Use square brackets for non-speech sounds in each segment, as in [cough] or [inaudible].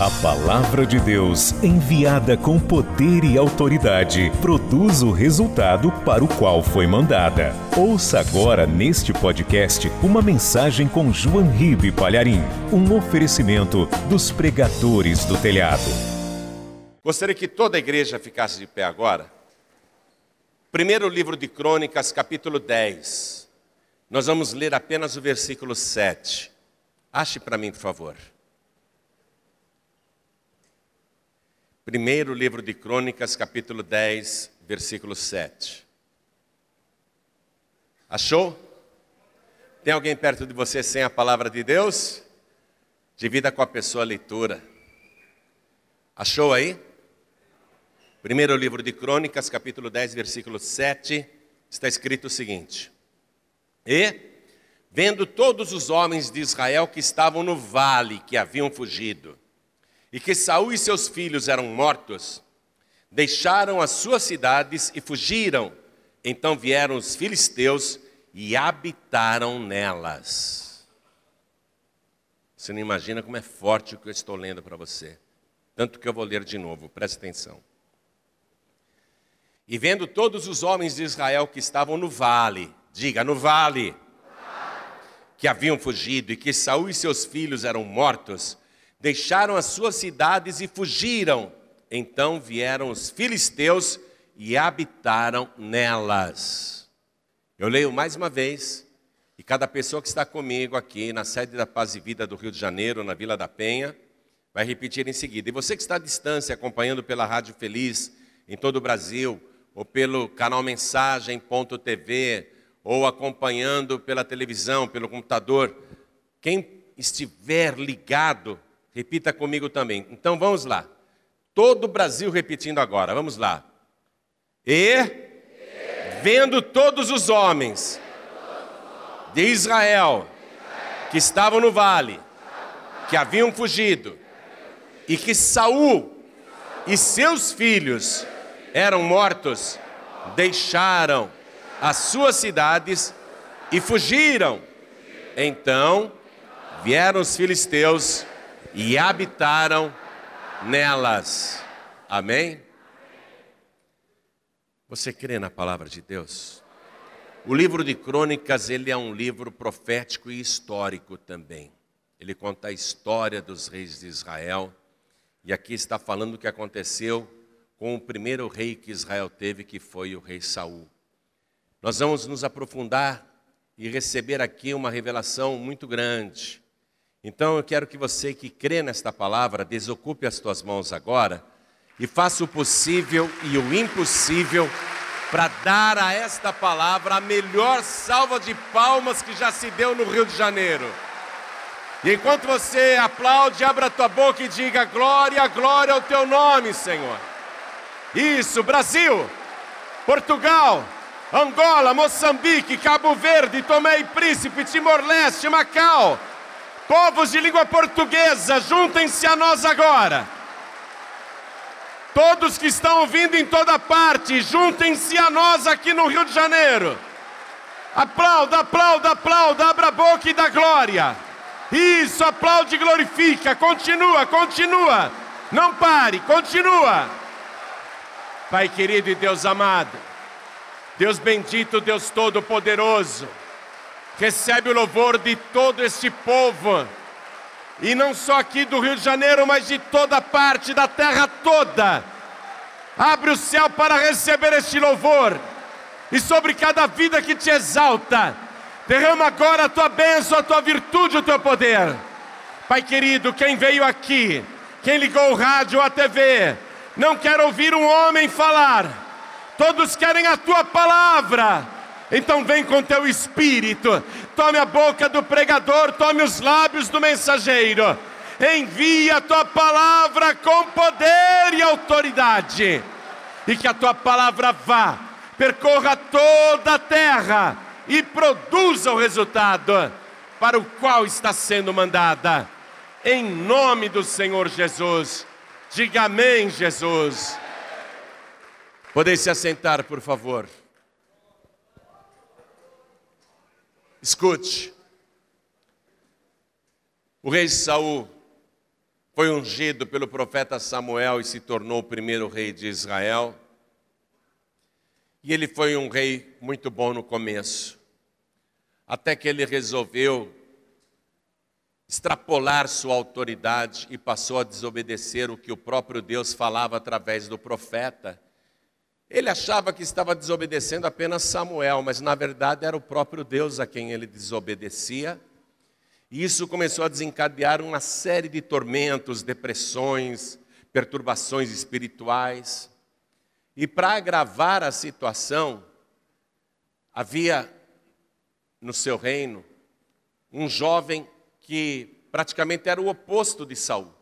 A palavra de Deus, enviada com poder e autoridade, produz o resultado para o qual foi mandada. Ouça agora neste podcast uma mensagem com João Ribe Palharim, um oferecimento dos pregadores do telhado. Gostaria que toda a igreja ficasse de pé agora. Primeiro livro de Crônicas, capítulo 10. Nós vamos ler apenas o versículo 7. Ache para mim, por favor. Primeiro livro de Crônicas, capítulo 10, versículo 7. Achou? Tem alguém perto de você sem a palavra de Deus? Divida com a pessoa a leitura. Achou aí? Primeiro livro de Crônicas, capítulo 10, versículo 7, está escrito o seguinte: E, vendo todos os homens de Israel que estavam no vale, que haviam fugido, e que Saul e seus filhos eram mortos, deixaram as suas cidades e fugiram. Então vieram os filisteus e habitaram nelas. Você não imagina como é forte o que eu estou lendo para você. Tanto que eu vou ler de novo, preste atenção. E vendo todos os homens de Israel que estavam no vale, diga no vale, que haviam fugido e que Saul e seus filhos eram mortos, deixaram as suas cidades e fugiram. Então vieram os filisteus e habitaram nelas. Eu leio mais uma vez, e cada pessoa que está comigo aqui na sede da Paz e Vida do Rio de Janeiro, na Vila da Penha, vai repetir em seguida. E você que está à distância, acompanhando pela Rádio Feliz em todo o Brasil, ou pelo canal Mensagem.tv, ou acompanhando pela televisão, pelo computador, quem estiver ligado Repita comigo também. Então vamos lá. Todo o Brasil repetindo agora. Vamos lá. E vendo todos os homens de Israel que estavam no vale, que haviam fugido, e que Saul e seus filhos eram mortos, deixaram as suas cidades e fugiram. Então vieram os filisteus e habitaram nelas. Amém? Você crê na palavra de Deus? O livro de Crônicas, ele é um livro profético e histórico também. Ele conta a história dos reis de Israel. E aqui está falando o que aconteceu com o primeiro rei que Israel teve, que foi o rei Saul. Nós vamos nos aprofundar e receber aqui uma revelação muito grande então eu quero que você que crê nesta palavra, desocupe as tuas mãos agora e faça o possível e o impossível para dar a esta palavra a melhor salva de palmas que já se deu no Rio de Janeiro. E enquanto você aplaude, abra a tua boca e diga glória, glória ao teu nome, Senhor. Isso, Brasil, Portugal, Angola, Moçambique, Cabo Verde, Tomé e Príncipe, Timor-Leste, Macau, Povos de língua portuguesa, juntem-se a nós agora. Todos que estão ouvindo em toda parte, juntem-se a nós aqui no Rio de Janeiro. Aplauda, aplauda, aplauda, abra a boca e dá glória. Isso, aplaude e glorifica. Continua, continua. Não pare, continua. Pai querido e Deus amado, Deus bendito, Deus todo-poderoso recebe o louvor de todo este povo, e não só aqui do Rio de Janeiro, mas de toda parte da terra toda. Abre o céu para receber este louvor, e sobre cada vida que te exalta, derrama agora a tua bênção, a tua virtude, o teu poder. Pai querido, quem veio aqui, quem ligou o rádio ou a TV, não quer ouvir um homem falar, todos querem a tua palavra então vem com teu espírito, tome a boca do pregador, tome os lábios do mensageiro, envia a tua palavra com poder e autoridade, e que a tua palavra vá, percorra toda a terra e produza o resultado para o qual está sendo mandada. Em nome do Senhor Jesus, diga amém, Jesus. Podem se assentar, por favor. Escute. O rei Saul foi ungido pelo profeta Samuel e se tornou o primeiro rei de Israel. E ele foi um rei muito bom no começo, até que ele resolveu extrapolar sua autoridade e passou a desobedecer o que o próprio Deus falava através do profeta. Ele achava que estava desobedecendo apenas Samuel, mas na verdade era o próprio Deus a quem ele desobedecia. E isso começou a desencadear uma série de tormentos, depressões, perturbações espirituais. E para agravar a situação, havia no seu reino um jovem que praticamente era o oposto de Saul,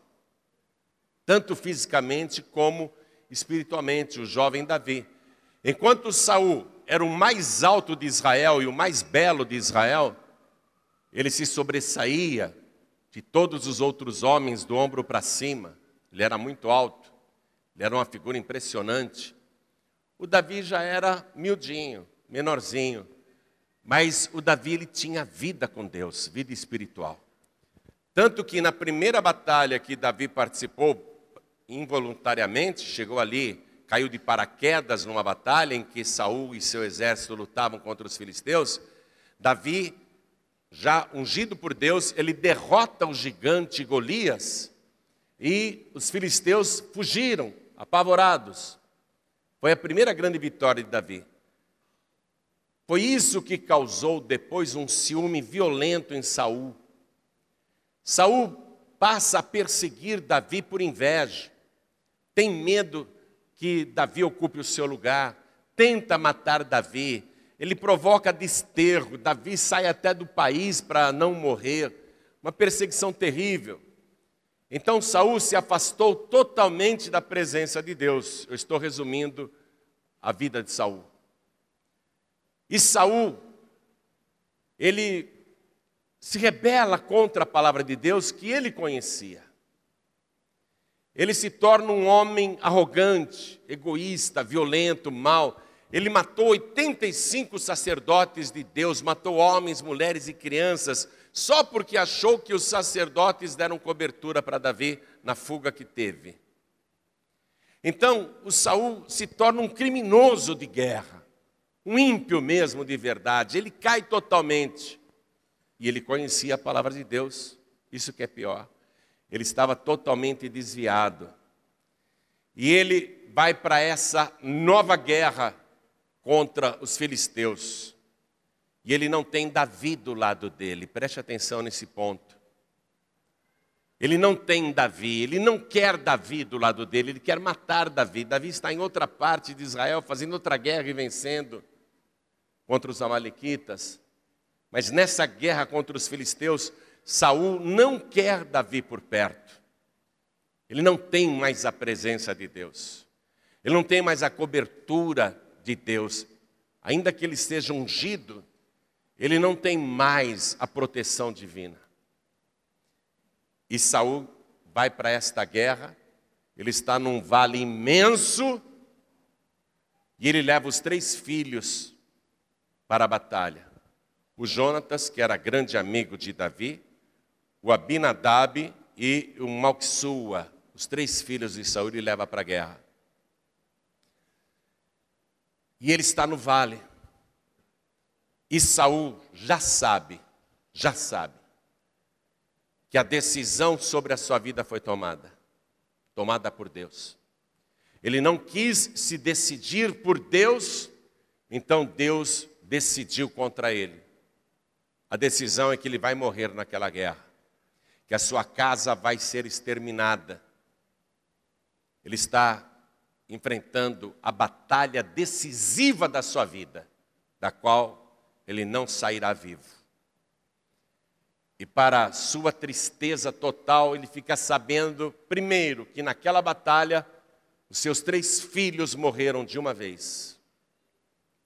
tanto fisicamente como espiritualmente, o jovem Davi. Enquanto Saul era o mais alto de Israel e o mais belo de Israel, ele se sobressaía de todos os outros homens do ombro para cima. Ele era muito alto, ele era uma figura impressionante. O Davi já era miudinho, menorzinho, mas o Davi ele tinha vida com Deus, vida espiritual. Tanto que na primeira batalha que Davi participou, involuntariamente chegou ali, caiu de paraquedas numa batalha em que Saul e seu exército lutavam contra os filisteus. Davi, já ungido por Deus, ele derrota o gigante Golias e os filisteus fugiram, apavorados. Foi a primeira grande vitória de Davi. Foi isso que causou depois um ciúme violento em Saul. Saul passa a perseguir Davi por inveja tem medo que Davi ocupe o seu lugar, tenta matar Davi, ele provoca desterro, Davi sai até do país para não morrer, uma perseguição terrível. Então Saul se afastou totalmente da presença de Deus. Eu estou resumindo a vida de Saul. E Saul, ele se rebela contra a palavra de Deus que ele conhecia ele se torna um homem arrogante, egoísta, violento, mau. Ele matou 85 sacerdotes de Deus, matou homens, mulheres e crianças, só porque achou que os sacerdotes deram cobertura para Davi na fuga que teve. Então, o Saul se torna um criminoso de guerra, um ímpio mesmo de verdade. Ele cai totalmente. E ele conhecia a palavra de Deus. Isso que é pior. Ele estava totalmente desviado. E ele vai para essa nova guerra contra os filisteus. E ele não tem Davi do lado dele, preste atenção nesse ponto. Ele não tem Davi, ele não quer Davi do lado dele, ele quer matar Davi. Davi está em outra parte de Israel, fazendo outra guerra e vencendo contra os Amalequitas. Mas nessa guerra contra os filisteus, Saul não quer Davi por perto. Ele não tem mais a presença de Deus. Ele não tem mais a cobertura de Deus. Ainda que ele esteja ungido, ele não tem mais a proteção divina. E Saul vai para esta guerra, ele está num vale imenso, e ele leva os três filhos para a batalha. O Jonatas, que era grande amigo de Davi, o Abinadab e o Malquissua, os três filhos de Saul, ele leva para a guerra. E ele está no vale. E Saul já sabe, já sabe, que a decisão sobre a sua vida foi tomada tomada por Deus. Ele não quis se decidir por Deus, então Deus decidiu contra ele. A decisão é que ele vai morrer naquela guerra que a sua casa vai ser exterminada. Ele está enfrentando a batalha decisiva da sua vida, da qual ele não sairá vivo. E para sua tristeza total, ele fica sabendo, primeiro, que naquela batalha os seus três filhos morreram de uma vez.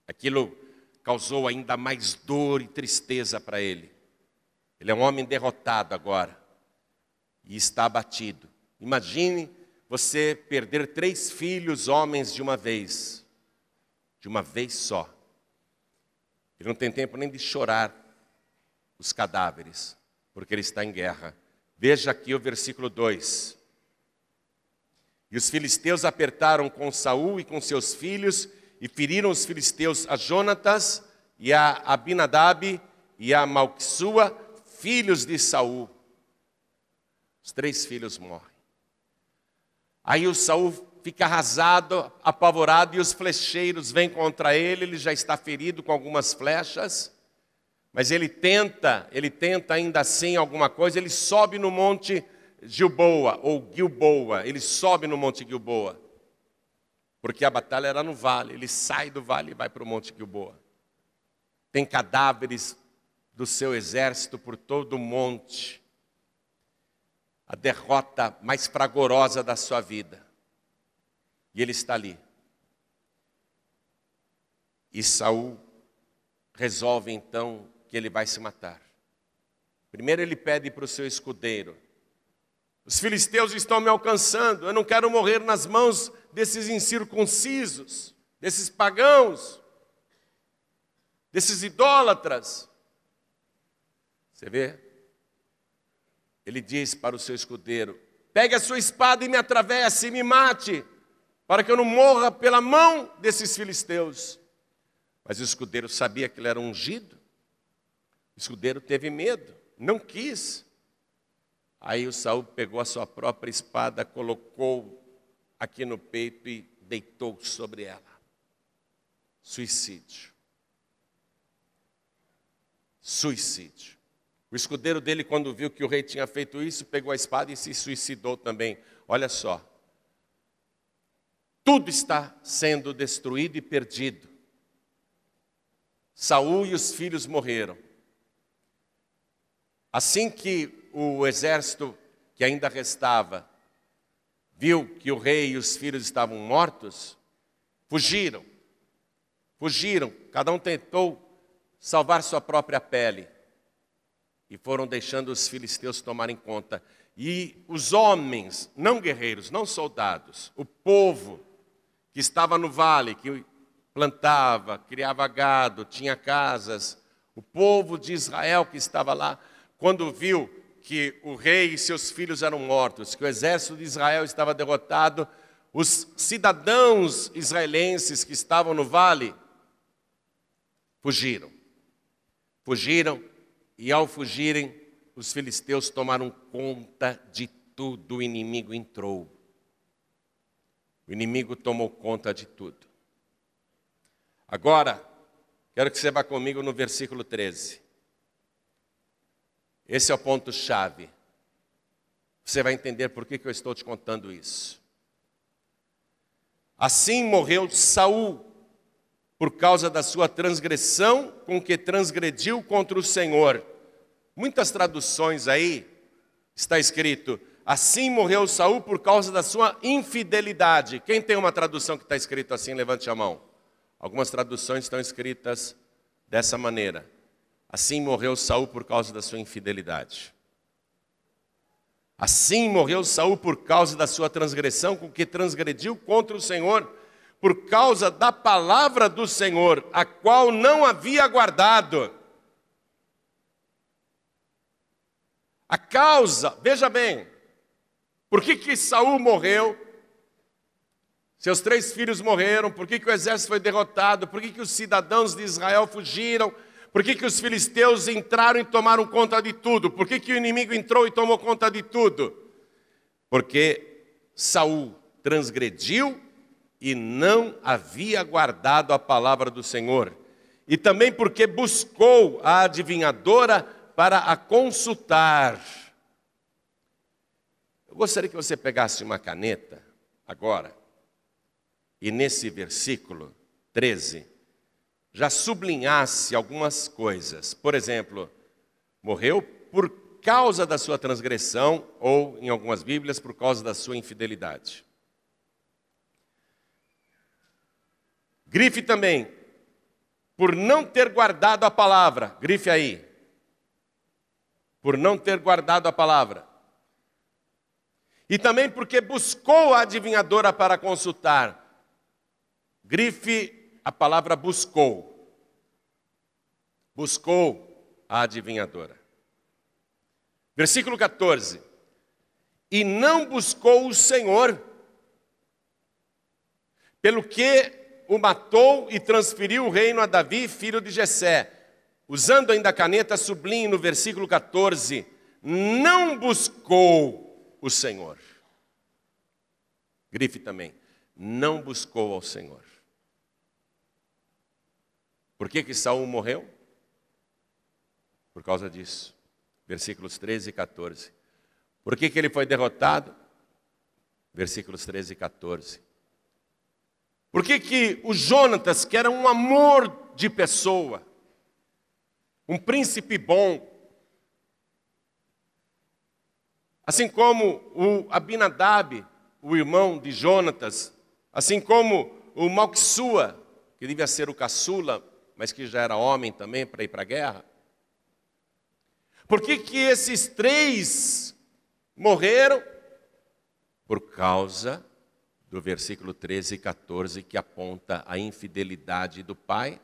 Aquilo causou ainda mais dor e tristeza para ele. Ele é um homem derrotado agora e está abatido. Imagine você perder três filhos homens de uma vez, de uma vez só. Ele não tem tempo nem de chorar os cadáveres, porque ele está em guerra. Veja aqui o versículo 2. E os filisteus apertaram com Saul e com seus filhos e feriram os filisteus a Jonatas e a Abinadab e a Malquissua, filhos de Saul. Os três filhos morrem. Aí o Saul fica arrasado, apavorado, e os flecheiros vêm contra ele, ele já está ferido com algumas flechas, mas ele tenta, ele tenta ainda assim alguma coisa, ele sobe no monte Gilboa, ou Gilboa, ele sobe no Monte Gilboa, porque a batalha era no vale, ele sai do vale e vai para o Monte Gilboa. Tem cadáveres do seu exército por todo o monte, a derrota mais fragorosa da sua vida. E ele está ali. E Saul resolve então que ele vai se matar. Primeiro ele pede para o seu escudeiro: os filisteus estão me alcançando, eu não quero morrer nas mãos desses incircuncisos, desses pagãos, desses idólatras. Você vê? Ele diz para o seu escudeiro: pegue a sua espada e me atravesse e me mate, para que eu não morra pela mão desses filisteus. Mas o escudeiro sabia que ele era ungido, o escudeiro teve medo, não quis. Aí o Saul pegou a sua própria espada, colocou aqui no peito e deitou sobre ela. Suicídio. Suicídio. O escudeiro dele, quando viu que o rei tinha feito isso, pegou a espada e se suicidou também. Olha só. Tudo está sendo destruído e perdido. Saul e os filhos morreram. Assim que o exército que ainda restava viu que o rei e os filhos estavam mortos, fugiram. Fugiram, cada um tentou salvar sua própria pele. E foram deixando os filisteus tomarem conta. E os homens, não guerreiros, não soldados, o povo que estava no vale, que plantava, criava gado, tinha casas, o povo de Israel que estava lá, quando viu que o rei e seus filhos eram mortos, que o exército de Israel estava derrotado, os cidadãos israelenses que estavam no vale fugiram. Fugiram e ao fugirem, os filisteus tomaram conta de tudo, o inimigo entrou. O inimigo tomou conta de tudo. Agora, quero que você vá comigo no versículo 13. Esse é o ponto-chave. Você vai entender por que, que eu estou te contando isso. Assim morreu Saul, por causa da sua transgressão com que transgrediu contra o Senhor. Muitas traduções aí está escrito: assim morreu Saul por causa da sua infidelidade. Quem tem uma tradução que está escrito assim, levante a mão. Algumas traduções estão escritas dessa maneira. Assim morreu Saul por causa da sua infidelidade. Assim morreu Saul por causa da sua transgressão, com que transgrediu contra o Senhor, por causa da palavra do Senhor, a qual não havia guardado. A causa, veja bem, por que, que Saul morreu? Seus três filhos morreram, por que, que o exército foi derrotado? Por que, que os cidadãos de Israel fugiram? Por que, que os filisteus entraram e tomaram conta de tudo? Por que, que o inimigo entrou e tomou conta de tudo? Porque Saul transgrediu e não havia guardado a palavra do Senhor. E também porque buscou a adivinhadora para a consultar. Eu gostaria que você pegasse uma caneta agora e nesse versículo 13 já sublinhasse algumas coisas. Por exemplo, morreu por causa da sua transgressão, ou, em algumas Bíblias, por causa da sua infidelidade. Grife também, por não ter guardado a palavra. Grife aí. Por não ter guardado a palavra. E também porque buscou a adivinhadora para consultar. Grife a palavra buscou. Buscou a adivinhadora. Versículo 14. E não buscou o Senhor, pelo que o matou e transferiu o reino a Davi, filho de Jessé. Usando ainda a caneta, sublinhe no versículo 14: não buscou o Senhor. Grife também, não buscou ao Senhor. Por que que Saul morreu? Por causa disso. Versículos 13 e 14. Por que que ele foi derrotado? Versículos 13 e 14. Por que que o Jonatas, que era um amor de pessoa, um príncipe bom, assim como o Abinadab, o irmão de Jonatas, assim como o Malquissua, que devia ser o caçula, mas que já era homem também para ir para a guerra. Por que, que esses três morreram? Por causa do versículo 13 e 14 que aponta a infidelidade do pai,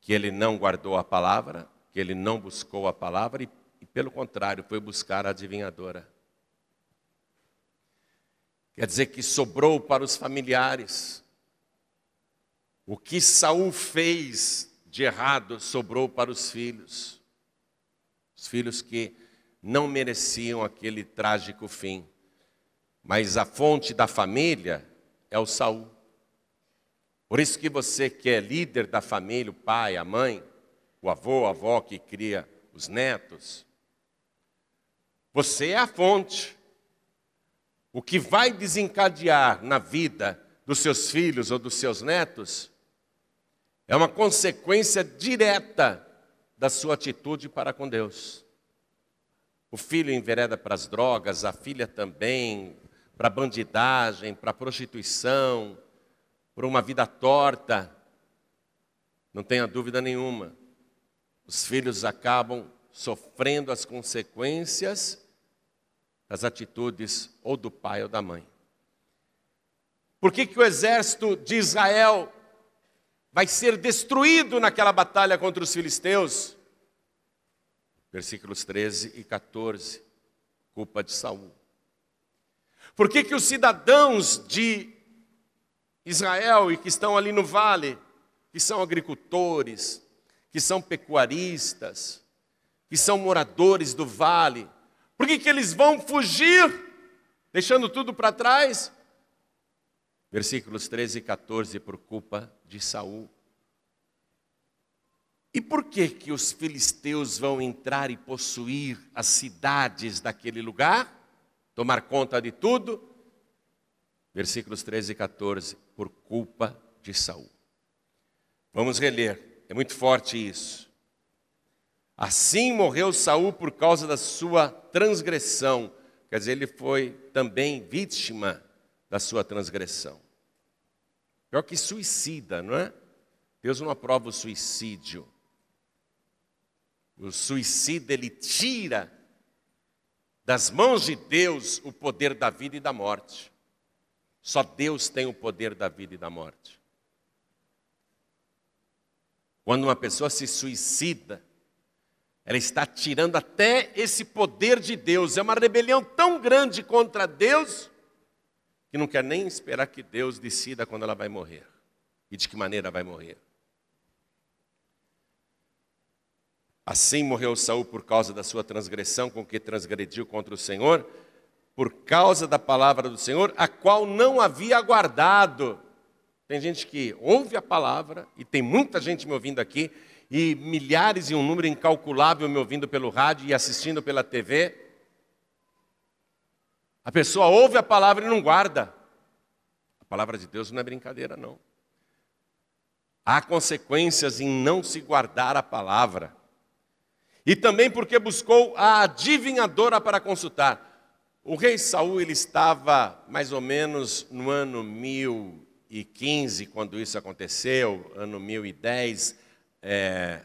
que ele não guardou a palavra, que ele não buscou a palavra e, e pelo contrário, foi buscar a adivinhadora. Quer dizer que sobrou para os familiares. O que Saul fez de errado sobrou para os filhos. Os filhos que não mereciam aquele trágico fim. Mas a fonte da família é o Saul. Por isso que você que é líder da família, o pai, a mãe, o avô, a avó que cria os netos, você é a fonte. O que vai desencadear na vida dos seus filhos ou dos seus netos é uma consequência direta da sua atitude para com Deus. O filho envereda para as drogas, a filha também, para bandidagem, para prostituição, por uma vida torta. Não tenha dúvida nenhuma. Os filhos acabam sofrendo as consequências das atitudes ou do pai ou da mãe. Por que, que o exército de Israel vai ser destruído naquela batalha contra os filisteus? Versículos 13 e 14, culpa de Saul. Por que, que os cidadãos de Israel e que estão ali no vale, que são agricultores, que são pecuaristas, que são moradores do vale, por que, que eles vão fugir, deixando tudo para trás? Versículos 13 e 14, por culpa de Saul. E por que que os filisteus vão entrar e possuir as cidades daquele lugar? Tomar conta de tudo? Versículos 13 e 14, por culpa de Saul. Vamos reler, é muito forte isso. Assim morreu Saul por causa da sua transgressão. Quer dizer, ele foi também vítima da sua transgressão. Pior que suicida, não é? Deus não aprova o suicídio. O suicida ele tira das mãos de Deus o poder da vida e da morte. Só Deus tem o poder da vida e da morte. Quando uma pessoa se suicida, ela está tirando até esse poder de Deus. É uma rebelião tão grande contra Deus que não quer nem esperar que Deus decida quando ela vai morrer e de que maneira vai morrer. Assim morreu Saul por causa da sua transgressão com que transgrediu contra o Senhor, por causa da palavra do Senhor, a qual não havia aguardado. Tem gente que ouve a palavra, e tem muita gente me ouvindo aqui, e milhares e um número incalculável me ouvindo pelo rádio e assistindo pela TV. A pessoa ouve a palavra e não guarda. A palavra de Deus não é brincadeira, não. Há consequências em não se guardar a palavra. E também porque buscou a adivinhadora para consultar. O rei Saul ele estava mais ou menos no ano 1015, quando isso aconteceu, ano 1010, é,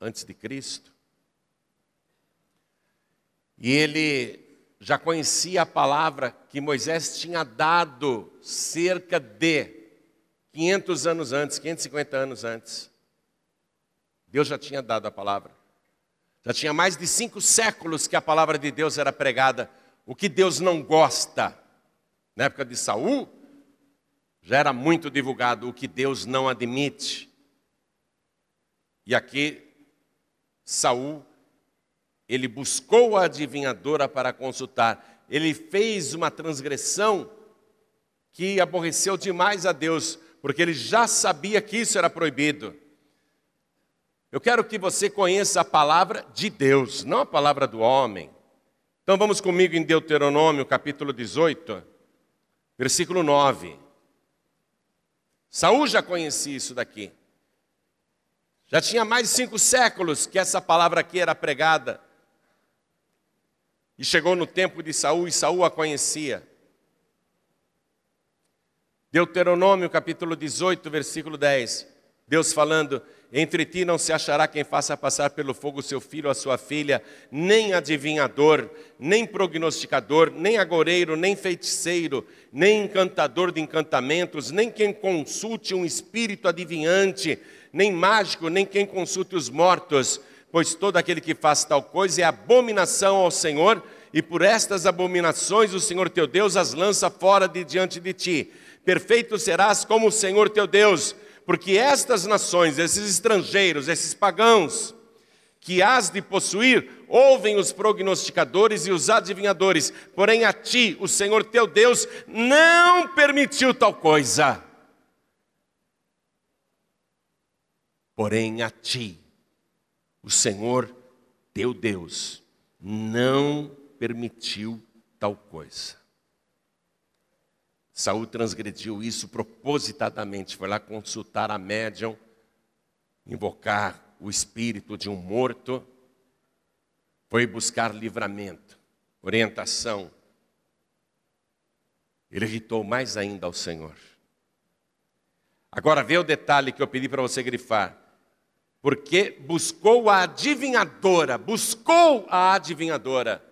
antes de Cristo. E ele já conhecia a palavra que Moisés tinha dado cerca de 500 anos antes, 550 anos antes. Deus já tinha dado a palavra. Já tinha mais de cinco séculos que a palavra de Deus era pregada. O que Deus não gosta Na época de Saul, já era muito divulgado o que Deus não admite. E aqui Saul ele buscou a adivinhadora para consultar. Ele fez uma transgressão que aborreceu demais a Deus, porque ele já sabia que isso era proibido. Eu quero que você conheça a palavra de Deus, não a palavra do homem. Então vamos comigo em Deuteronômio, capítulo 18, versículo 9. Saul já conhecia isso daqui. Já tinha mais de cinco séculos que essa palavra aqui era pregada. E chegou no tempo de Saul e Saul a conhecia. Deuteronômio capítulo 18, versículo 10. Deus falando: Entre ti não se achará quem faça passar pelo fogo seu filho ou a sua filha, nem adivinhador, nem prognosticador, nem agoreiro, nem feiticeiro, nem encantador de encantamentos, nem quem consulte um espírito adivinhante, nem mágico, nem quem consulte os mortos, pois todo aquele que faz tal coisa é abominação ao Senhor, e por estas abominações o Senhor teu Deus as lança fora de diante de ti. Perfeito serás como o Senhor teu Deus, porque estas nações, esses estrangeiros, esses pagãos, que has de possuir, ouvem os prognosticadores e os adivinhadores, porém a ti, o Senhor teu Deus, não permitiu tal coisa. Porém a ti, o Senhor teu Deus, não permitiu tal coisa. Saul transgrediu isso propositadamente, foi lá consultar a médium, invocar o espírito de um morto, foi buscar livramento, orientação. Ele irritou mais ainda ao Senhor. Agora vê o detalhe que eu pedi para você grifar. Porque buscou a adivinhadora, buscou a adivinhadora.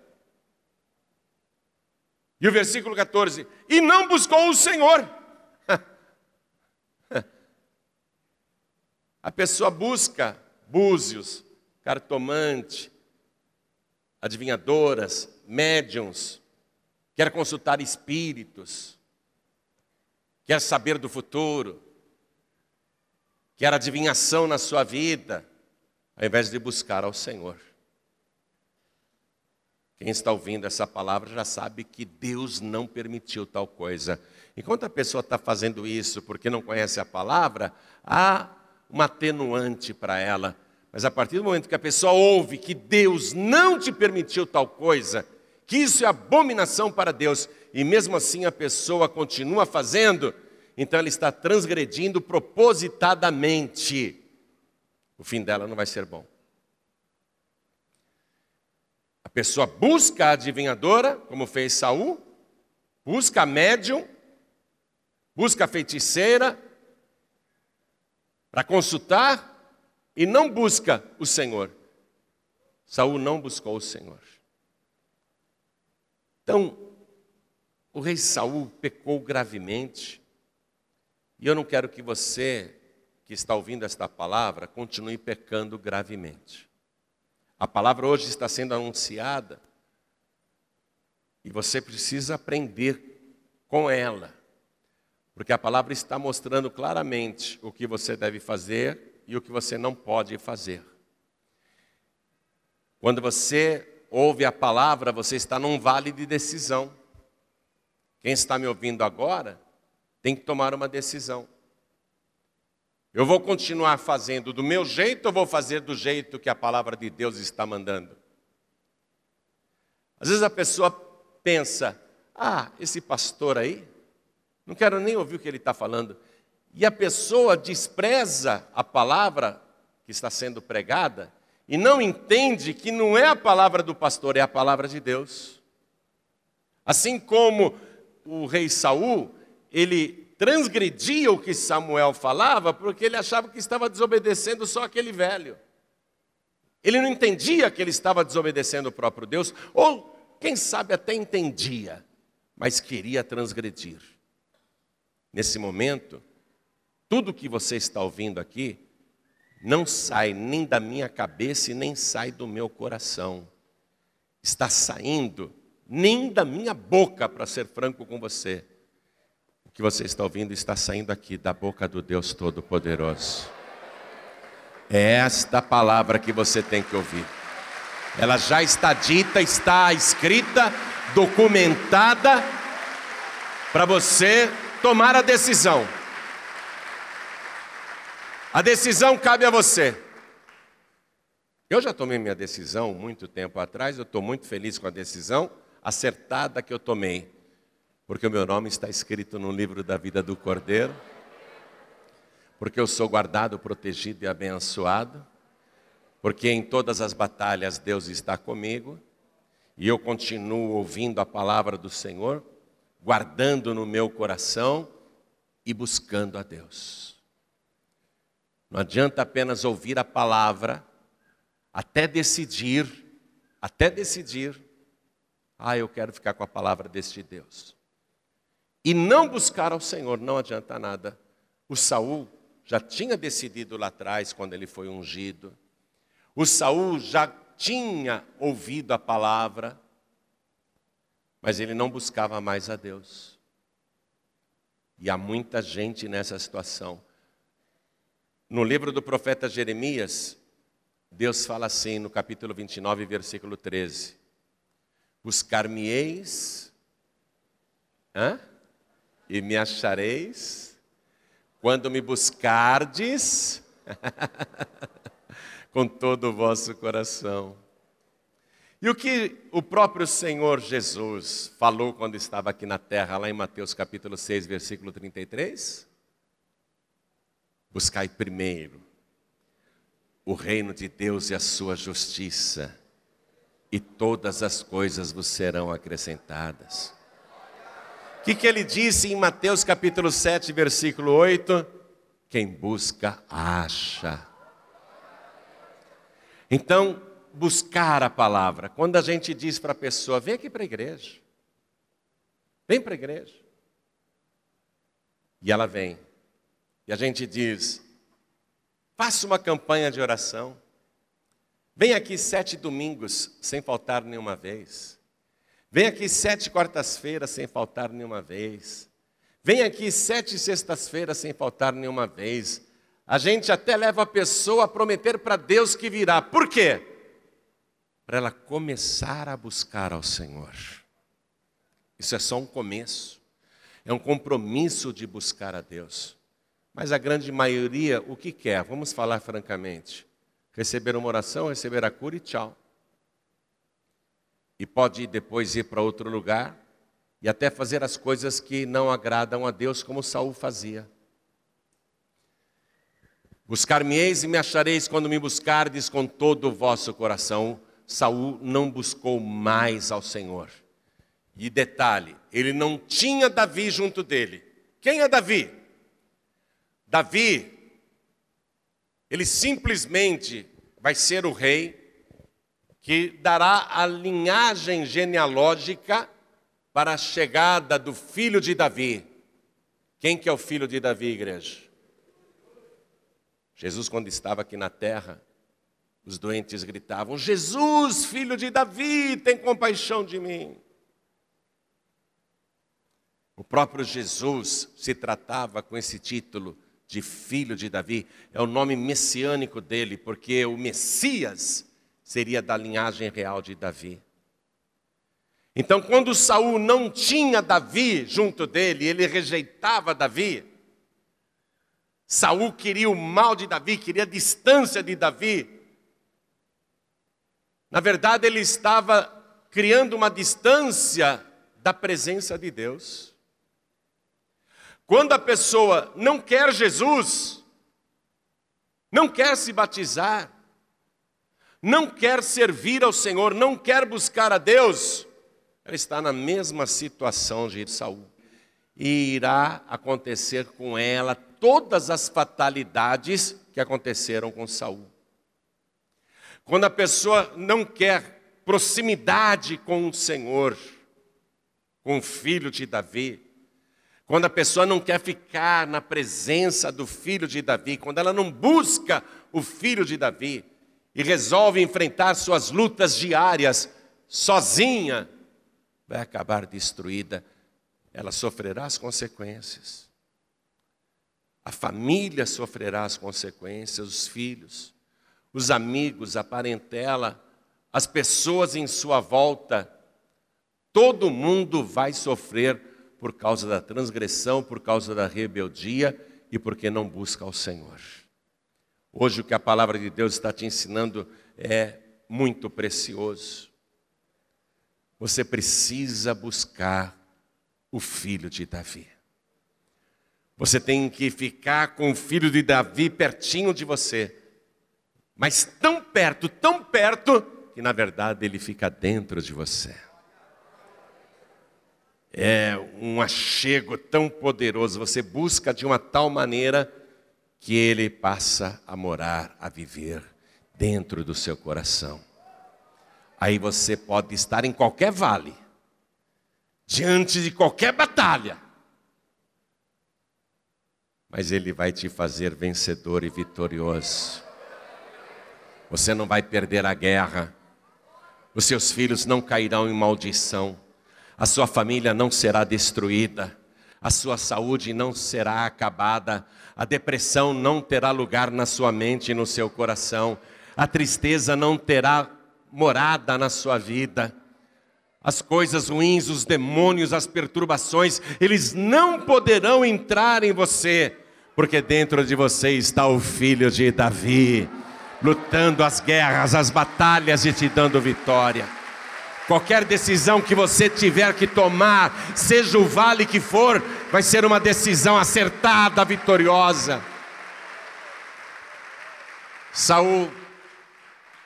E o versículo 14: E não buscou o Senhor. [laughs] A pessoa busca búzios, cartomante, adivinhadoras, médiums, quer consultar espíritos, quer saber do futuro, quer adivinhação na sua vida, ao invés de buscar ao Senhor. Quem está ouvindo essa palavra já sabe que Deus não permitiu tal coisa. Enquanto a pessoa está fazendo isso porque não conhece a palavra, há uma atenuante para ela. Mas a partir do momento que a pessoa ouve que Deus não te permitiu tal coisa, que isso é abominação para Deus, e mesmo assim a pessoa continua fazendo, então ela está transgredindo propositadamente. O fim dela não vai ser bom pessoa busca a adivinhadora, como fez Saul, busca a médium, busca a feiticeira para consultar e não busca o Senhor. Saul não buscou o Senhor. Então, o rei Saul pecou gravemente. E eu não quero que você que está ouvindo esta palavra continue pecando gravemente. A palavra hoje está sendo anunciada e você precisa aprender com ela, porque a palavra está mostrando claramente o que você deve fazer e o que você não pode fazer. Quando você ouve a palavra, você está num vale de decisão. Quem está me ouvindo agora tem que tomar uma decisão. Eu vou continuar fazendo do meu jeito ou vou fazer do jeito que a palavra de Deus está mandando? Às vezes a pessoa pensa: ah, esse pastor aí, não quero nem ouvir o que ele está falando. E a pessoa despreza a palavra que está sendo pregada e não entende que não é a palavra do pastor, é a palavra de Deus. Assim como o rei Saul, ele transgredia o que Samuel falava porque ele achava que estava desobedecendo só aquele velho. Ele não entendia que ele estava desobedecendo o próprio Deus, ou quem sabe até entendia, mas queria transgredir. Nesse momento, tudo que você está ouvindo aqui não sai nem da minha cabeça e nem sai do meu coração. Está saindo nem da minha boca, para ser franco com você que você está ouvindo está saindo aqui da boca do Deus Todo-Poderoso. É esta palavra que você tem que ouvir. Ela já está dita, está escrita, documentada, para você tomar a decisão. A decisão cabe a você. Eu já tomei minha decisão muito tempo atrás, eu estou muito feliz com a decisão acertada que eu tomei, porque o meu nome está escrito no livro da vida do Cordeiro, porque eu sou guardado, protegido e abençoado, porque em todas as batalhas Deus está comigo, e eu continuo ouvindo a palavra do Senhor, guardando no meu coração e buscando a Deus. Não adianta apenas ouvir a palavra, até decidir, até decidir, ah, eu quero ficar com a palavra deste Deus. E não buscar ao Senhor, não adianta nada. O Saul já tinha decidido lá atrás, quando ele foi ungido. O Saul já tinha ouvido a palavra, mas ele não buscava mais a Deus. E há muita gente nessa situação. No livro do profeta Jeremias, Deus fala assim no capítulo 29, versículo 13: Buscar-me-eis e me achareis quando me buscardes [laughs] com todo o vosso coração. E o que o próprio Senhor Jesus falou quando estava aqui na terra, lá em Mateus capítulo 6, versículo 33? Buscai primeiro o reino de Deus e a sua justiça, e todas as coisas vos serão acrescentadas. Que, que ele disse em Mateus capítulo 7, versículo 8? Quem busca, acha. Então, buscar a palavra. Quando a gente diz para a pessoa, vem aqui para a igreja. Vem para a igreja. E ela vem. E a gente diz: faça uma campanha de oração. Vem aqui sete domingos sem faltar nenhuma vez. Vem aqui sete quartas-feiras sem faltar nenhuma vez. Vem aqui sete sextas-feiras sem faltar nenhuma vez. A gente até leva a pessoa a prometer para Deus que virá. Por quê? Para ela começar a buscar ao Senhor. Isso é só um começo. É um compromisso de buscar a Deus. Mas a grande maioria, o que quer? Vamos falar francamente. Receber uma oração, receber a cura e tchau. E pode depois ir para outro lugar e até fazer as coisas que não agradam a Deus, como Saul fazia. Buscar-me-eis e me achareis quando me buscardes com todo o vosso coração. Saul não buscou mais ao Senhor. E detalhe, ele não tinha Davi junto dele. Quem é Davi? Davi, ele simplesmente vai ser o rei que dará a linhagem genealógica para a chegada do filho de Davi. Quem que é o filho de Davi, igreja? Jesus, quando estava aqui na terra, os doentes gritavam: Jesus, filho de Davi, tem compaixão de mim. O próprio Jesus se tratava com esse título de filho de Davi, é o nome messiânico dele, porque o Messias seria da linhagem real de Davi. Então, quando Saul não tinha Davi junto dele, ele rejeitava Davi. Saul queria o mal de Davi, queria a distância de Davi. Na verdade, ele estava criando uma distância da presença de Deus. Quando a pessoa não quer Jesus, não quer se batizar, não quer servir ao Senhor, não quer buscar a Deus, ela está na mesma situação de Saul. E irá acontecer com ela todas as fatalidades que aconteceram com Saul. Quando a pessoa não quer proximidade com o Senhor, com o filho de Davi, quando a pessoa não quer ficar na presença do filho de Davi, quando ela não busca o filho de Davi e resolve enfrentar suas lutas diárias sozinha, vai acabar destruída. ela sofrerá as consequências. A família sofrerá as consequências, os filhos, os amigos, a parentela, as pessoas em sua volta. Todo mundo vai sofrer por causa da transgressão, por causa da rebeldia e porque não busca ao Senhor. Hoje o que a palavra de Deus está te ensinando é muito precioso. Você precisa buscar o filho de Davi. Você tem que ficar com o filho de Davi pertinho de você. Mas tão perto, tão perto, que na verdade ele fica dentro de você. É um achego tão poderoso, você busca de uma tal maneira que ele passa a morar, a viver dentro do seu coração. Aí você pode estar em qualquer vale, diante de qualquer batalha, mas Ele vai te fazer vencedor e vitorioso. Você não vai perder a guerra, os seus filhos não cairão em maldição, a sua família não será destruída, a sua saúde não será acabada, a depressão não terá lugar na sua mente e no seu coração, a tristeza não terá morada na sua vida. As coisas ruins, os demônios, as perturbações, eles não poderão entrar em você, porque dentro de você está o filho de Davi, lutando as guerras, as batalhas e te dando vitória. Qualquer decisão que você tiver que tomar, seja o vale que for, vai ser uma decisão acertada, vitoriosa. Saul,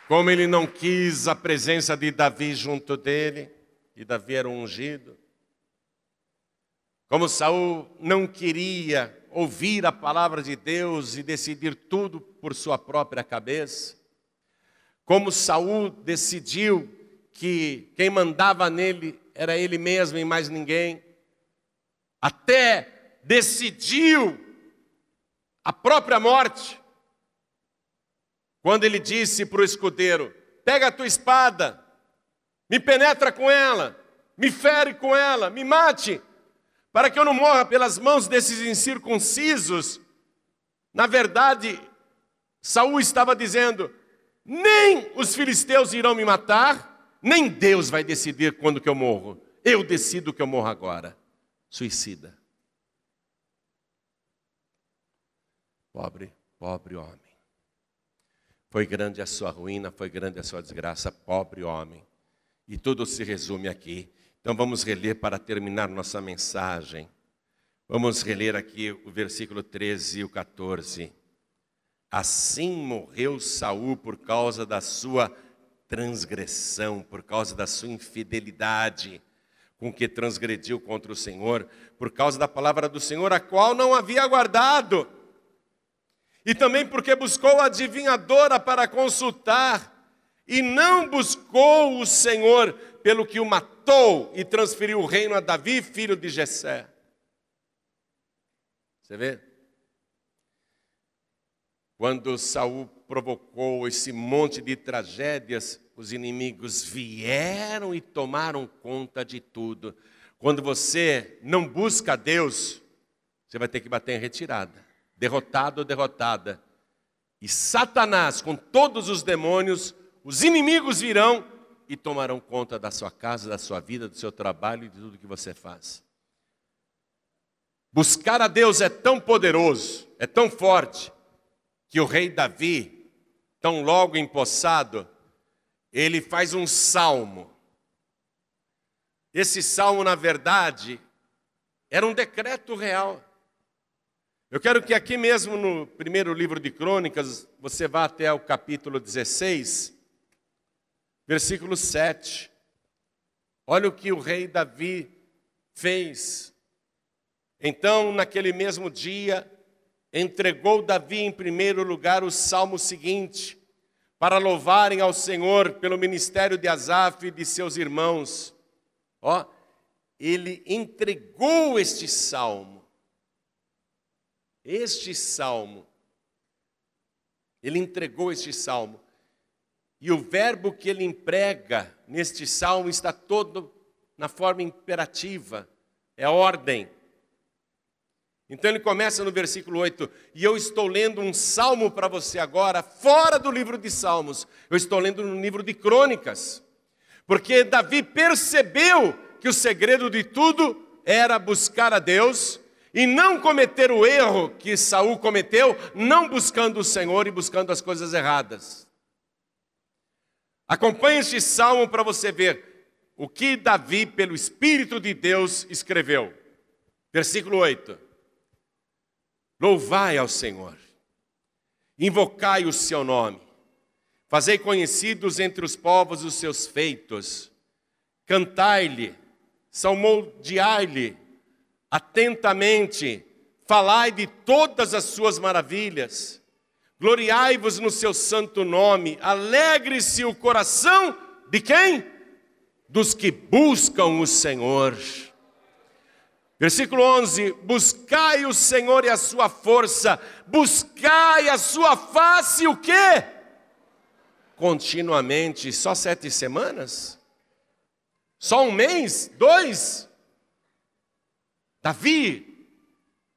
como ele não quis a presença de Davi junto dele, e Davi era um ungido, como Saul não queria ouvir a palavra de Deus e decidir tudo por sua própria cabeça. Como Saul decidiu que quem mandava nele era ele mesmo e mais ninguém. Até decidiu a própria morte. Quando ele disse para o escudeiro: Pega a tua espada, me penetra com ela, me fere com ela, me mate para que eu não morra pelas mãos desses incircuncisos. Na verdade, Saul estava dizendo: nem os filisteus irão me matar, nem Deus vai decidir quando que eu morro. Eu decido que eu morro agora. Suicida. Pobre, pobre homem. Foi grande a sua ruína, foi grande a sua desgraça, pobre homem. E tudo se resume aqui. Então vamos reler para terminar nossa mensagem. Vamos reler aqui o versículo 13 e o 14. Assim morreu Saul por causa da sua transgressão, por causa da sua infidelidade, com que transgrediu contra o Senhor, por causa da palavra do Senhor, a qual não havia guardado. E também porque buscou a adivinhadora para consultar, e não buscou o Senhor, pelo que o matou e transferiu o reino a Davi, filho de Jessé. Você vê? Quando Saul provocou esse monte de tragédias, os inimigos vieram e tomaram conta de tudo. Quando você não busca Deus, você vai ter que bater em retirada, derrotado ou derrotada. E Satanás, com todos os demônios, os inimigos virão e tomarão conta da sua casa, da sua vida, do seu trabalho e de tudo que você faz. Buscar a Deus é tão poderoso, é tão forte, que o rei Davi, tão logo empossado, ele faz um salmo. Esse salmo, na verdade, era um decreto real. Eu quero que aqui mesmo no primeiro livro de Crônicas, você vá até o capítulo 16 versículo 7. Olha o que o rei Davi fez. Então, naquele mesmo dia, entregou Davi em primeiro lugar o salmo seguinte, para louvarem ao Senhor pelo ministério de Asaf e de seus irmãos. Ó, ele entregou este salmo. Este salmo. Ele entregou este salmo. E o verbo que ele emprega neste salmo está todo na forma imperativa. é ordem. Então ele começa no versículo 8, e eu estou lendo um salmo para você agora, fora do livro de Salmos, eu estou lendo no livro de Crônicas, porque Davi percebeu que o segredo de tudo era buscar a Deus e não cometer o erro que Saul cometeu, não buscando o Senhor e buscando as coisas erradas. Acompanhe este salmo para você ver o que Davi, pelo Espírito de Deus, escreveu. Versículo 8. Louvai ao Senhor, invocai o seu nome, fazei conhecidos entre os povos os seus feitos, cantai-lhe, salmodiai-lhe atentamente, falai de todas as suas maravilhas, gloriai-vos no seu santo nome, alegre-se o coração de quem? Dos que buscam o Senhor. Versículo 11: Buscai o Senhor e a sua força, buscai a sua face, o quê? Continuamente, só sete semanas? Só um mês? Dois? Davi,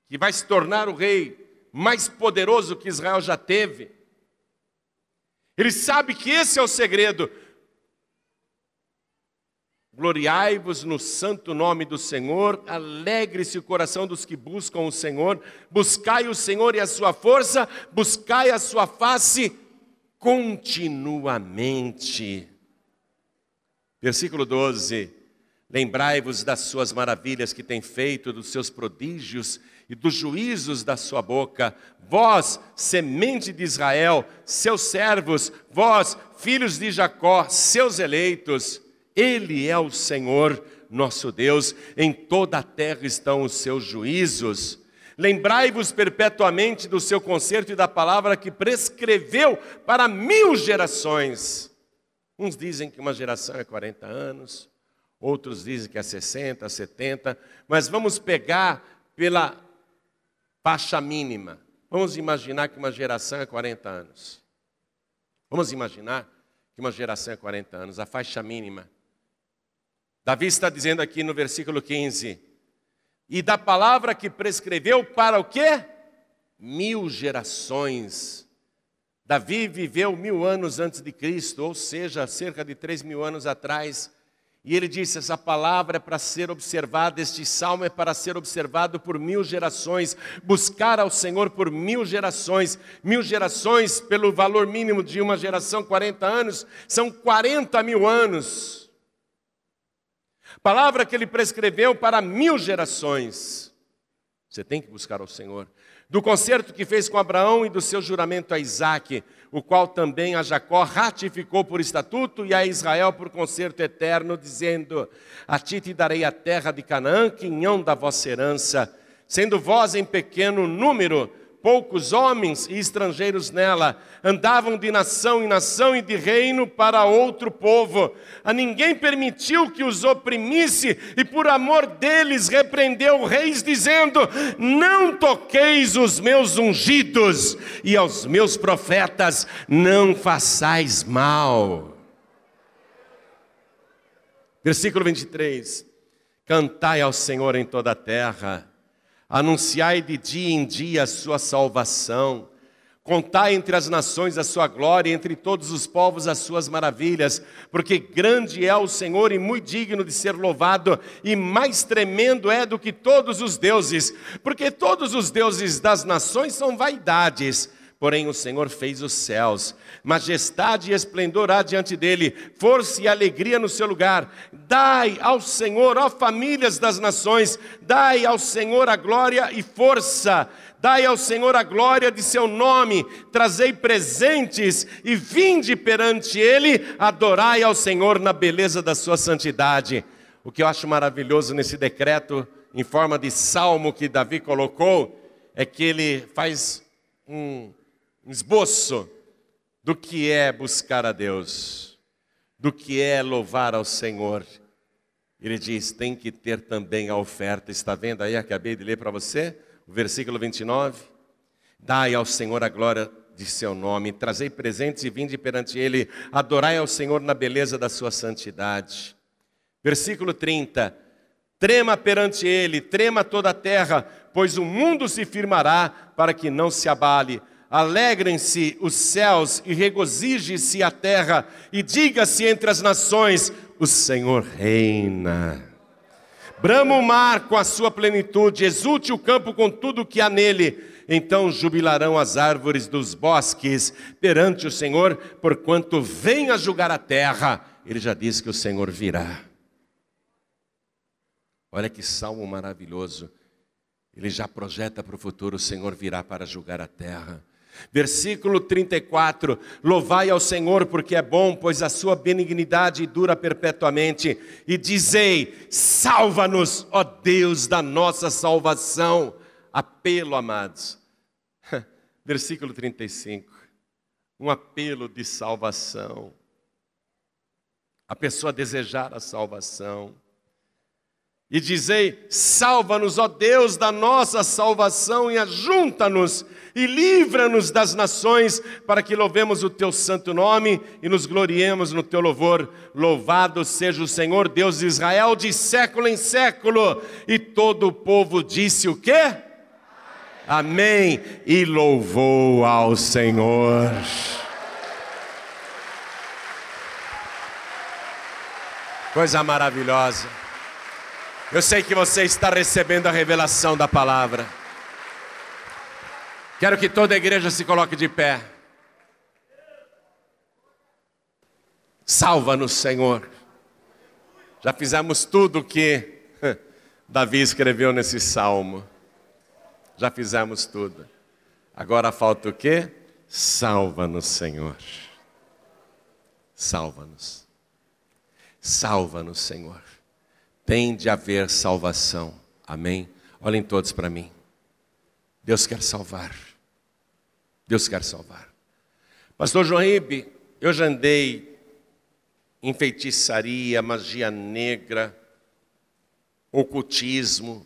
que vai se tornar o rei mais poderoso que Israel já teve, ele sabe que esse é o segredo. Gloriai-vos no santo nome do Senhor, alegre-se o coração dos que buscam o Senhor, buscai o Senhor e a sua força, buscai a sua face continuamente. Versículo 12: Lembrai-vos das suas maravilhas que tem feito, dos seus prodígios e dos juízos da sua boca, vós, semente de Israel, seus servos, vós, filhos de Jacó, seus eleitos, ele é o Senhor nosso Deus, em toda a terra estão os seus juízos. Lembrai-vos perpetuamente do seu concerto e da palavra que prescreveu para mil gerações. Uns dizem que uma geração é 40 anos, outros dizem que é 60, 70, mas vamos pegar pela faixa mínima. Vamos imaginar que uma geração é 40 anos. Vamos imaginar que uma geração é 40 anos, a faixa mínima. Davi está dizendo aqui no versículo 15: E da palavra que prescreveu para o quê? Mil gerações. Davi viveu mil anos antes de Cristo, ou seja, cerca de três mil anos atrás. E ele disse: essa palavra é para ser observada, este salmo é para ser observado por mil gerações, buscar ao Senhor por mil gerações. Mil gerações, pelo valor mínimo de uma geração, 40 anos, são 40 mil anos. Palavra que ele prescreveu para mil gerações. Você tem que buscar ao Senhor. Do concerto que fez com Abraão e do seu juramento a Isaac, o qual também a Jacó ratificou por estatuto e a Israel por concerto eterno, dizendo: A ti te darei a terra de Canaã, quinhão da vossa herança, sendo vós em pequeno número poucos homens e estrangeiros nela, andavam de nação em nação e de reino para outro povo. A ninguém permitiu que os oprimisse, e por amor deles repreendeu reis, dizendo: Não toqueis os meus ungidos, e aos meus profetas não façais mal. Versículo 23: Cantai ao Senhor em toda a terra Anunciai de dia em dia a sua salvação. Contai entre as nações a sua glória, entre todos os povos as suas maravilhas, porque grande é o Senhor e muito digno de ser louvado, e mais tremendo é do que todos os deuses, porque todos os deuses das nações são vaidades Porém, o Senhor fez os céus, majestade e esplendor há diante dele, força e alegria no seu lugar. Dai ao Senhor, ó famílias das nações, dai ao Senhor a glória e força. Dai ao Senhor a glória de seu nome, trazei presentes e vinde perante ele, adorai ao Senhor na beleza da sua santidade. O que eu acho maravilhoso nesse decreto, em forma de salmo que Davi colocou, é que ele faz um um esboço do que é buscar a Deus, do que é louvar ao Senhor. Ele diz: tem que ter também a oferta. Está vendo aí? Acabei de ler para você, o versículo 29. Dai ao Senhor a glória de seu nome, trazei presentes e vinde perante Ele, adorai ao Senhor na beleza da sua santidade. Versículo 30. Trema perante ele, trema toda a terra, pois o mundo se firmará para que não se abale. Alegrem-se os céus e regozije-se a terra, e diga-se entre as nações: o Senhor reina. Brama o mar com a sua plenitude, exulte o campo com tudo o que há nele. Então jubilarão as árvores dos bosques perante o Senhor, porquanto vem a julgar a terra. Ele já disse que o Senhor virá. Olha que salmo maravilhoso. Ele já projeta para o futuro: o Senhor virá para julgar a terra. Versículo 34: Louvai ao Senhor, porque é bom, pois a sua benignidade dura perpetuamente. E dizei: Salva-nos, ó Deus da nossa salvação. Apelo, amados. [laughs] Versículo 35. Um apelo de salvação. A pessoa desejar a salvação e dizei: Salva-nos, ó Deus, da nossa salvação e ajunta-nos e livra-nos das nações, para que louvemos o teu santo nome e nos gloriemos no teu louvor. Louvado seja o Senhor, Deus de Israel, de século em século. E todo o povo disse o quê? Amém. E louvou ao Senhor. Coisa maravilhosa. Eu sei que você está recebendo a revelação da palavra. Quero que toda a igreja se coloque de pé. Salva-nos, Senhor. Já fizemos tudo o que [laughs] Davi escreveu nesse salmo. Já fizemos tudo. Agora falta o quê? Salva-nos, Senhor. Salva-nos. Salva-nos, Senhor tem de haver salvação. Amém? Olhem todos para mim. Deus quer salvar. Deus quer salvar. Pastor João Ribe, eu já andei em feitiçaria, magia negra, ocultismo,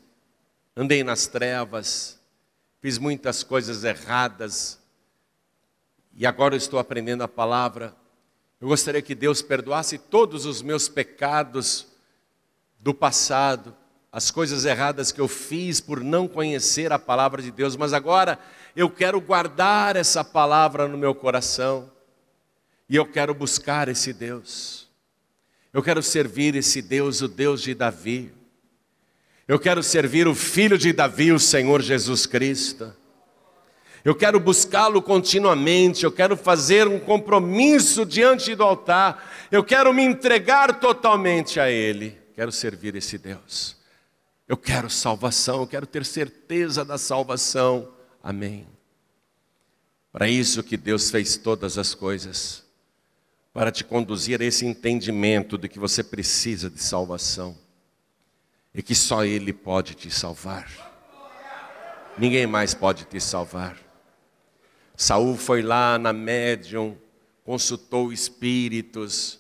andei nas trevas, fiz muitas coisas erradas e agora estou aprendendo a palavra. Eu gostaria que Deus perdoasse todos os meus pecados do passado, as coisas erradas que eu fiz por não conhecer a palavra de Deus, mas agora eu quero guardar essa palavra no meu coração e eu quero buscar esse Deus. Eu quero servir esse Deus, o Deus de Davi. Eu quero servir o filho de Davi, o Senhor Jesus Cristo. Eu quero buscá-lo continuamente, eu quero fazer um compromisso diante do altar, eu quero me entregar totalmente a Ele quero servir esse Deus. Eu quero salvação, eu quero ter certeza da salvação. Amém. Para isso que Deus fez todas as coisas, para te conduzir a esse entendimento de que você precisa de salvação e que só Ele pode te salvar. Ninguém mais pode te salvar. Saul foi lá na médium, consultou espíritos,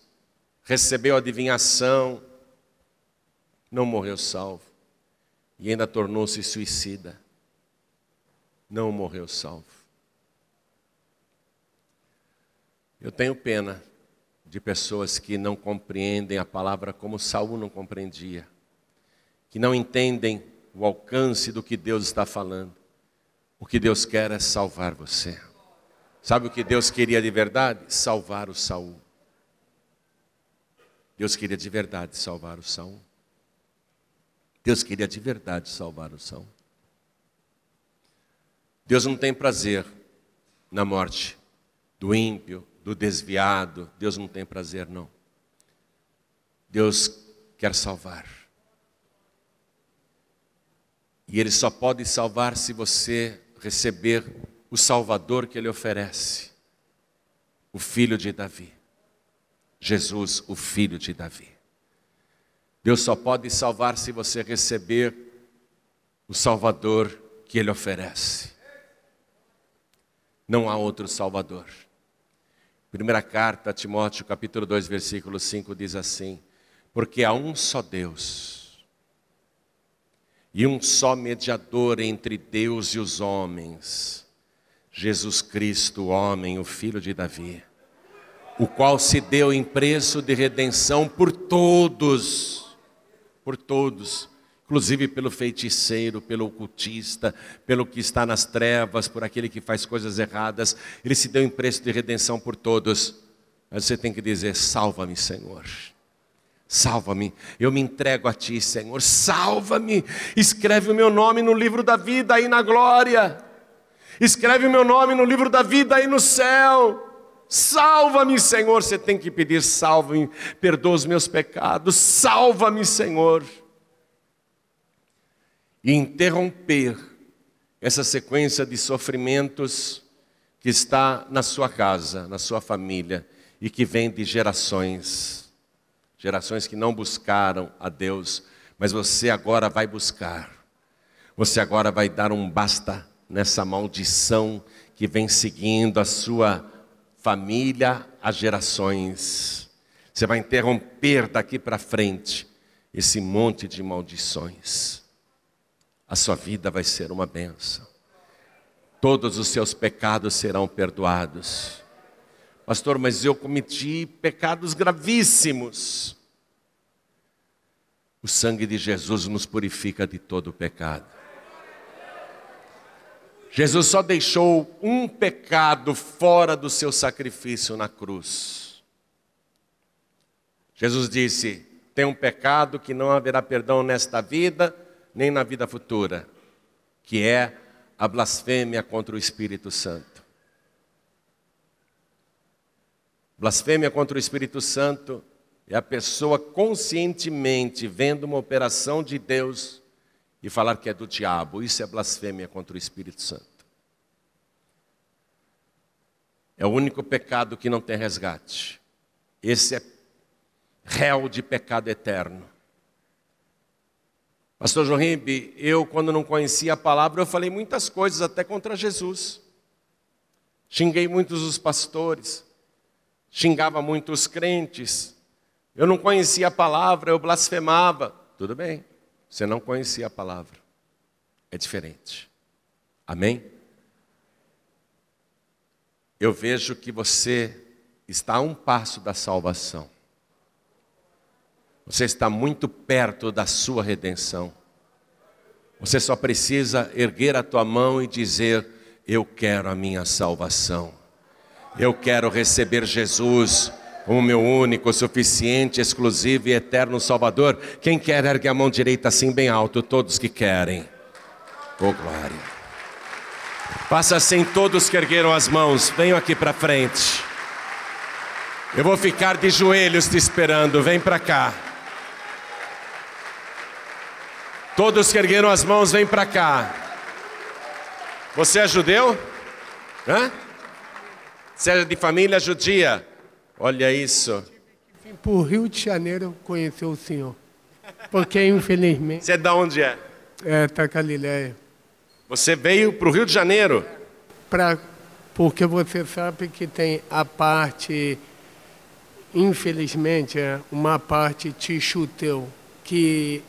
recebeu adivinhação, não morreu salvo e ainda tornou-se suicida. Não morreu salvo. Eu tenho pena de pessoas que não compreendem a palavra como Saul não compreendia, que não entendem o alcance do que Deus está falando. O que Deus quer é salvar você. Sabe o que Deus queria de verdade? Salvar o Saul. Deus queria de verdade salvar o Saul. Deus queria de verdade salvar o Saul. Deus não tem prazer na morte do ímpio, do desviado. Deus não tem prazer, não. Deus quer salvar. E Ele só pode salvar se você receber o Salvador que Ele oferece o filho de Davi. Jesus, o filho de Davi. Deus só pode salvar se você receber o Salvador que Ele oferece. Não há outro Salvador. Primeira carta a Timóteo, capítulo 2, versículo 5 diz assim: Porque há um só Deus e um só mediador entre Deus e os homens, Jesus Cristo, homem, o filho de Davi, o qual se deu em preço de redenção por todos por todos, inclusive pelo feiticeiro, pelo ocultista, pelo que está nas trevas, por aquele que faz coisas erradas. Ele se deu em preço de redenção por todos. Mas você tem que dizer: salva-me, Senhor. Salva-me, eu me entrego a Ti, Senhor. Salva-me, escreve o meu nome no livro da vida aí na glória. Escreve o meu nome no livro da vida aí no céu. Salva-me, Senhor. Você tem que pedir: salva-me, perdoa os meus pecados. Salva-me, Senhor e interromper essa sequência de sofrimentos que está na sua casa, na sua família e que vem de gerações, gerações que não buscaram a Deus, mas você agora vai buscar. Você agora vai dar um basta nessa maldição que vem seguindo a sua família há gerações. Você vai interromper daqui para frente esse monte de maldições a sua vida vai ser uma benção. Todos os seus pecados serão perdoados. Pastor, mas eu cometi pecados gravíssimos. O sangue de Jesus nos purifica de todo pecado. Jesus só deixou um pecado fora do seu sacrifício na cruz. Jesus disse: tem um pecado que não haverá perdão nesta vida nem na vida futura, que é a blasfêmia contra o Espírito Santo. Blasfêmia contra o Espírito Santo é a pessoa conscientemente vendo uma operação de Deus e falar que é do diabo. Isso é blasfêmia contra o Espírito Santo. É o único pecado que não tem resgate. Esse é réu de pecado eterno. Pastor Jorimbe, eu quando não conhecia a palavra, eu falei muitas coisas até contra Jesus. Xinguei muitos os pastores, xingava muitos crentes. Eu não conhecia a palavra, eu blasfemava. Tudo bem, você não conhecia a palavra. É diferente. Amém? Eu vejo que você está a um passo da salvação. Você está muito perto da sua redenção. Você só precisa erguer a tua mão e dizer: Eu quero a minha salvação. Eu quero receber Jesus como meu único, suficiente, exclusivo e eterno Salvador. Quem quer, ergue a mão direita assim bem alto. Todos que querem. Oh, glória. Faça assim, todos que ergueram as mãos, venham aqui para frente. Eu vou ficar de joelhos te esperando, vem para cá. Todos que ergueram as mãos, vem para cá. Você é judeu? Hã? Você é de família judia? Olha isso. Vim para o Rio de Janeiro conhecer o senhor. Porque, infelizmente. Você é de onde é? É, da Galileia. Você veio para o Rio de Janeiro? Pra, porque você sabe que tem a parte, infelizmente, é uma parte tichuteu, que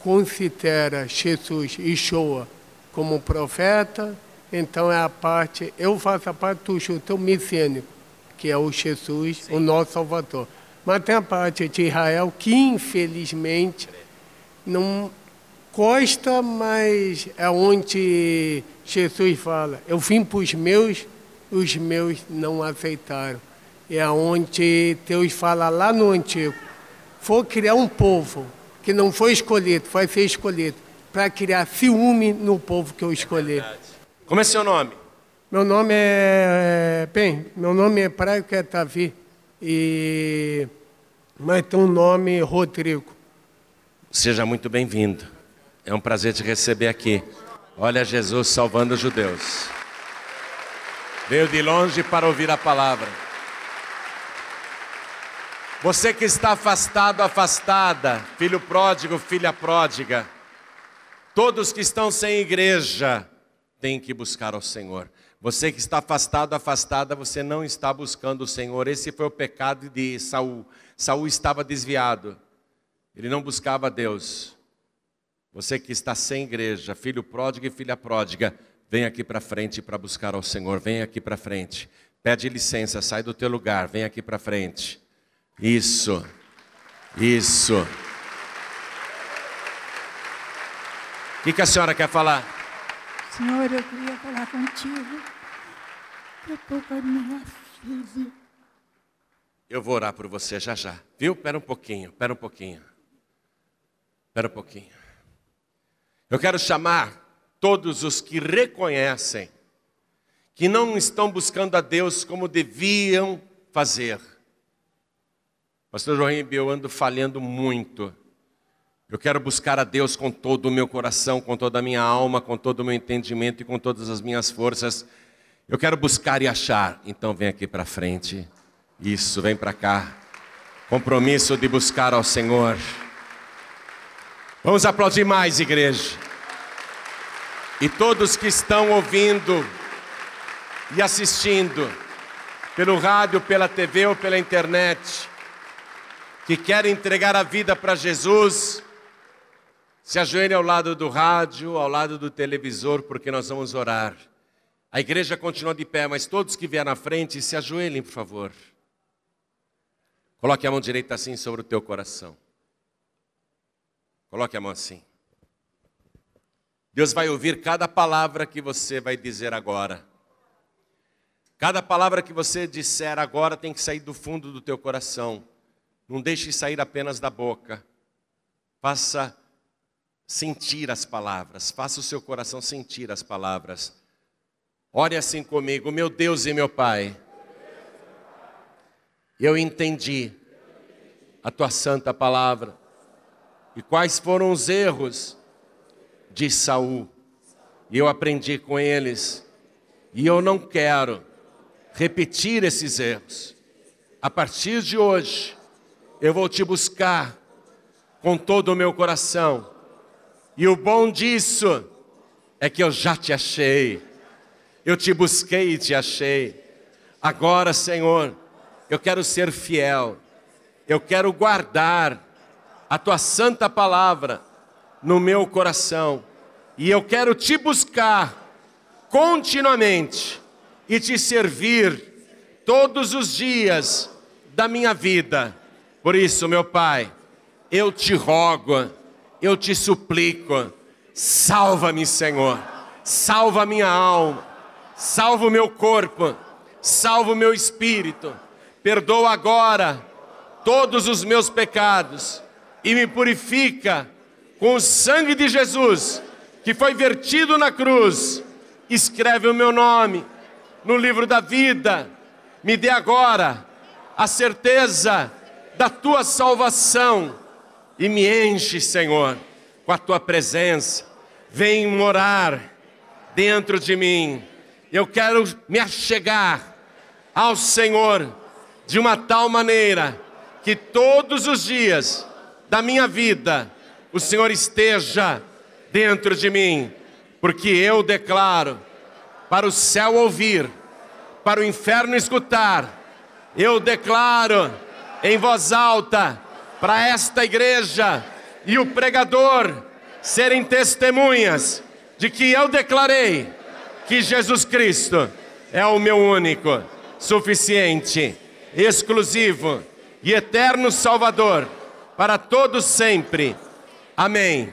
considera Jesus e Shoa como profeta, então é a parte, eu faço a parte do judeu messiânico, que é o Jesus, Sim. o nosso Salvador. Mas tem a parte de Israel que infelizmente não gosta, mas é onde Jesus fala, eu vim para os meus, os meus não aceitaram. É onde Deus fala lá no Antigo, vou criar um povo, que não foi escolhido, vai ser escolhido, para criar ciúme no povo que eu escolhi. Como é seu nome? Meu nome é. Bem, meu nome é Praio Quetavi. E. Mas tem um nome Rodrigo. Seja muito bem-vindo. É um prazer te receber aqui. Olha Jesus salvando os judeus. Veio de longe para ouvir a palavra. Você que está afastado, afastada, filho pródigo, filha pródiga, todos que estão sem igreja têm que buscar ao Senhor. Você que está afastado, afastada, você não está buscando o Senhor. Esse foi o pecado de Saul. Saul estava desviado. Ele não buscava Deus. Você que está sem igreja, filho pródigo e filha pródiga, vem aqui para frente para buscar ao Senhor. Vem aqui para frente. Pede licença, sai do teu lugar, vem aqui para frente. Isso. Isso. O que, que a senhora quer falar? Senhor, eu queria falar contigo. Eu estou com a minha filha. Eu vou orar por você já já. Viu? Espera um pouquinho, espera um pouquinho. Espera um pouquinho. Eu quero chamar todos os que reconhecem que não estão buscando a Deus como deviam fazer. Pastor João, eu ando falhando muito. Eu quero buscar a Deus com todo o meu coração, com toda a minha alma, com todo o meu entendimento e com todas as minhas forças. Eu quero buscar e achar. Então vem aqui para frente. Isso, vem para cá. Compromisso de buscar ao Senhor. Vamos aplaudir mais, igreja. E todos que estão ouvindo e assistindo, pelo rádio, pela TV ou pela internet, que querem entregar a vida para Jesus, se ajoelhem ao lado do rádio, ao lado do televisor, porque nós vamos orar. A igreja continua de pé, mas todos que vieram na frente, se ajoelhem, por favor. Coloque a mão direita assim sobre o teu coração. Coloque a mão assim. Deus vai ouvir cada palavra que você vai dizer agora. Cada palavra que você disser agora tem que sair do fundo do teu coração. Não deixe sair apenas da boca. Faça sentir as palavras. Faça o seu coração sentir as palavras. Ore assim comigo, meu Deus e meu Pai. Eu entendi a tua santa palavra. E quais foram os erros de Saul. E eu aprendi com eles. E eu não quero repetir esses erros. A partir de hoje, eu vou te buscar com todo o meu coração. E o bom disso é que eu já te achei. Eu te busquei e te achei. Agora, Senhor, eu quero ser fiel. Eu quero guardar a tua santa palavra no meu coração. E eu quero te buscar continuamente e te servir todos os dias da minha vida. Por isso, meu Pai, eu te rogo, eu te suplico, salva-me, Senhor, salva minha alma, salva o meu corpo, salva o meu espírito, perdoa agora todos os meus pecados e me purifica com o sangue de Jesus, que foi vertido na cruz, escreve o meu nome no livro da vida. Me dê agora a certeza da tua salvação e me enche, Senhor, com a tua presença. Vem morar dentro de mim. Eu quero me achegar ao Senhor de uma tal maneira que todos os dias da minha vida o Senhor esteja dentro de mim, porque eu declaro para o céu ouvir, para o inferno escutar, eu declaro em voz alta para esta igreja e o pregador serem testemunhas de que eu declarei que Jesus Cristo é o meu único, suficiente, exclusivo e eterno Salvador para todos sempre. Amém.